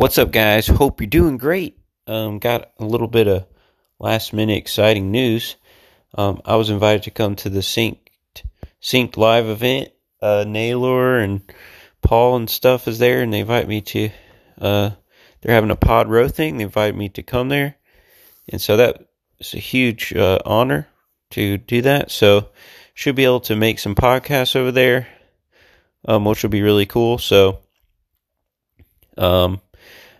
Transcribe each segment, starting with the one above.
What's up, guys? Hope you're doing great. Um, got a little bit of last minute exciting news. Um, I was invited to come to the SYNKD, SYNKD Live event. Uh, Naylor and Paul and stuff is there, and they invite me to. Uh, they're having a pod row thing. They invited me to come there, and so that is a huge uh, honor to do that. So should be able to make some podcasts over there, um, which will be really cool. So, um,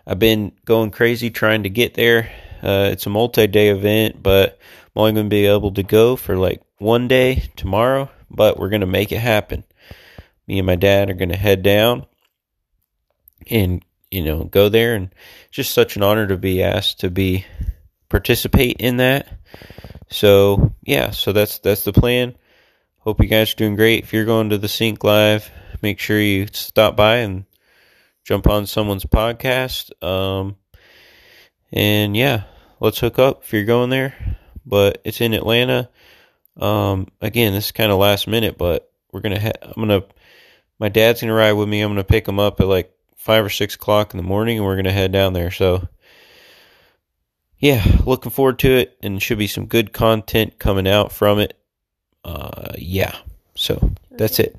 I've been going crazy trying to get there. Uh, it's a multi-day event, but I'm only going to be able to go for like one day tomorrow. But we're going to make it happen. Me and my dad are going to head down and you know go there, and just such an honor to be asked to be participate in that. So yeah, so that's that's the plan. Hope you guys are doing great. If you're going to the Sync Live, make sure you stop by and jump on someone's podcast. Um, and yeah, let's hook up if you're going there. But it's in Atlanta. Um, again, this is kind of last minute, but we're gonna. Ha- I'm gonna. My dad's gonna ride with me. I'm gonna pick him up at like five or six o'clock in the morning, and we're gonna head down there. So yeah, looking forward to it, and should be some good content coming out from it. Uh, yeah, so that's it.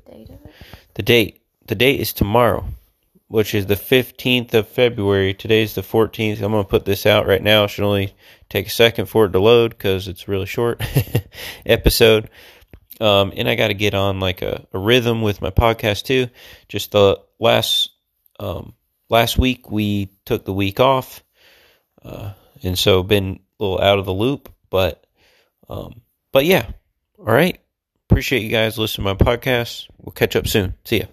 The date, the date is tomorrow, which is the fifteenth of February. Today's the fourteenth. I'm gonna put this out right now. It should only take a second for it to load because it's really short episode. Um, and I got to get on like a, a, rhythm with my podcast too. Just the last um, last week we took the week off. Uh, and so been a little out of the loop. But um, but yeah, all right. Appreciate you guys listening to my podcast. We'll catch up soon. See ya.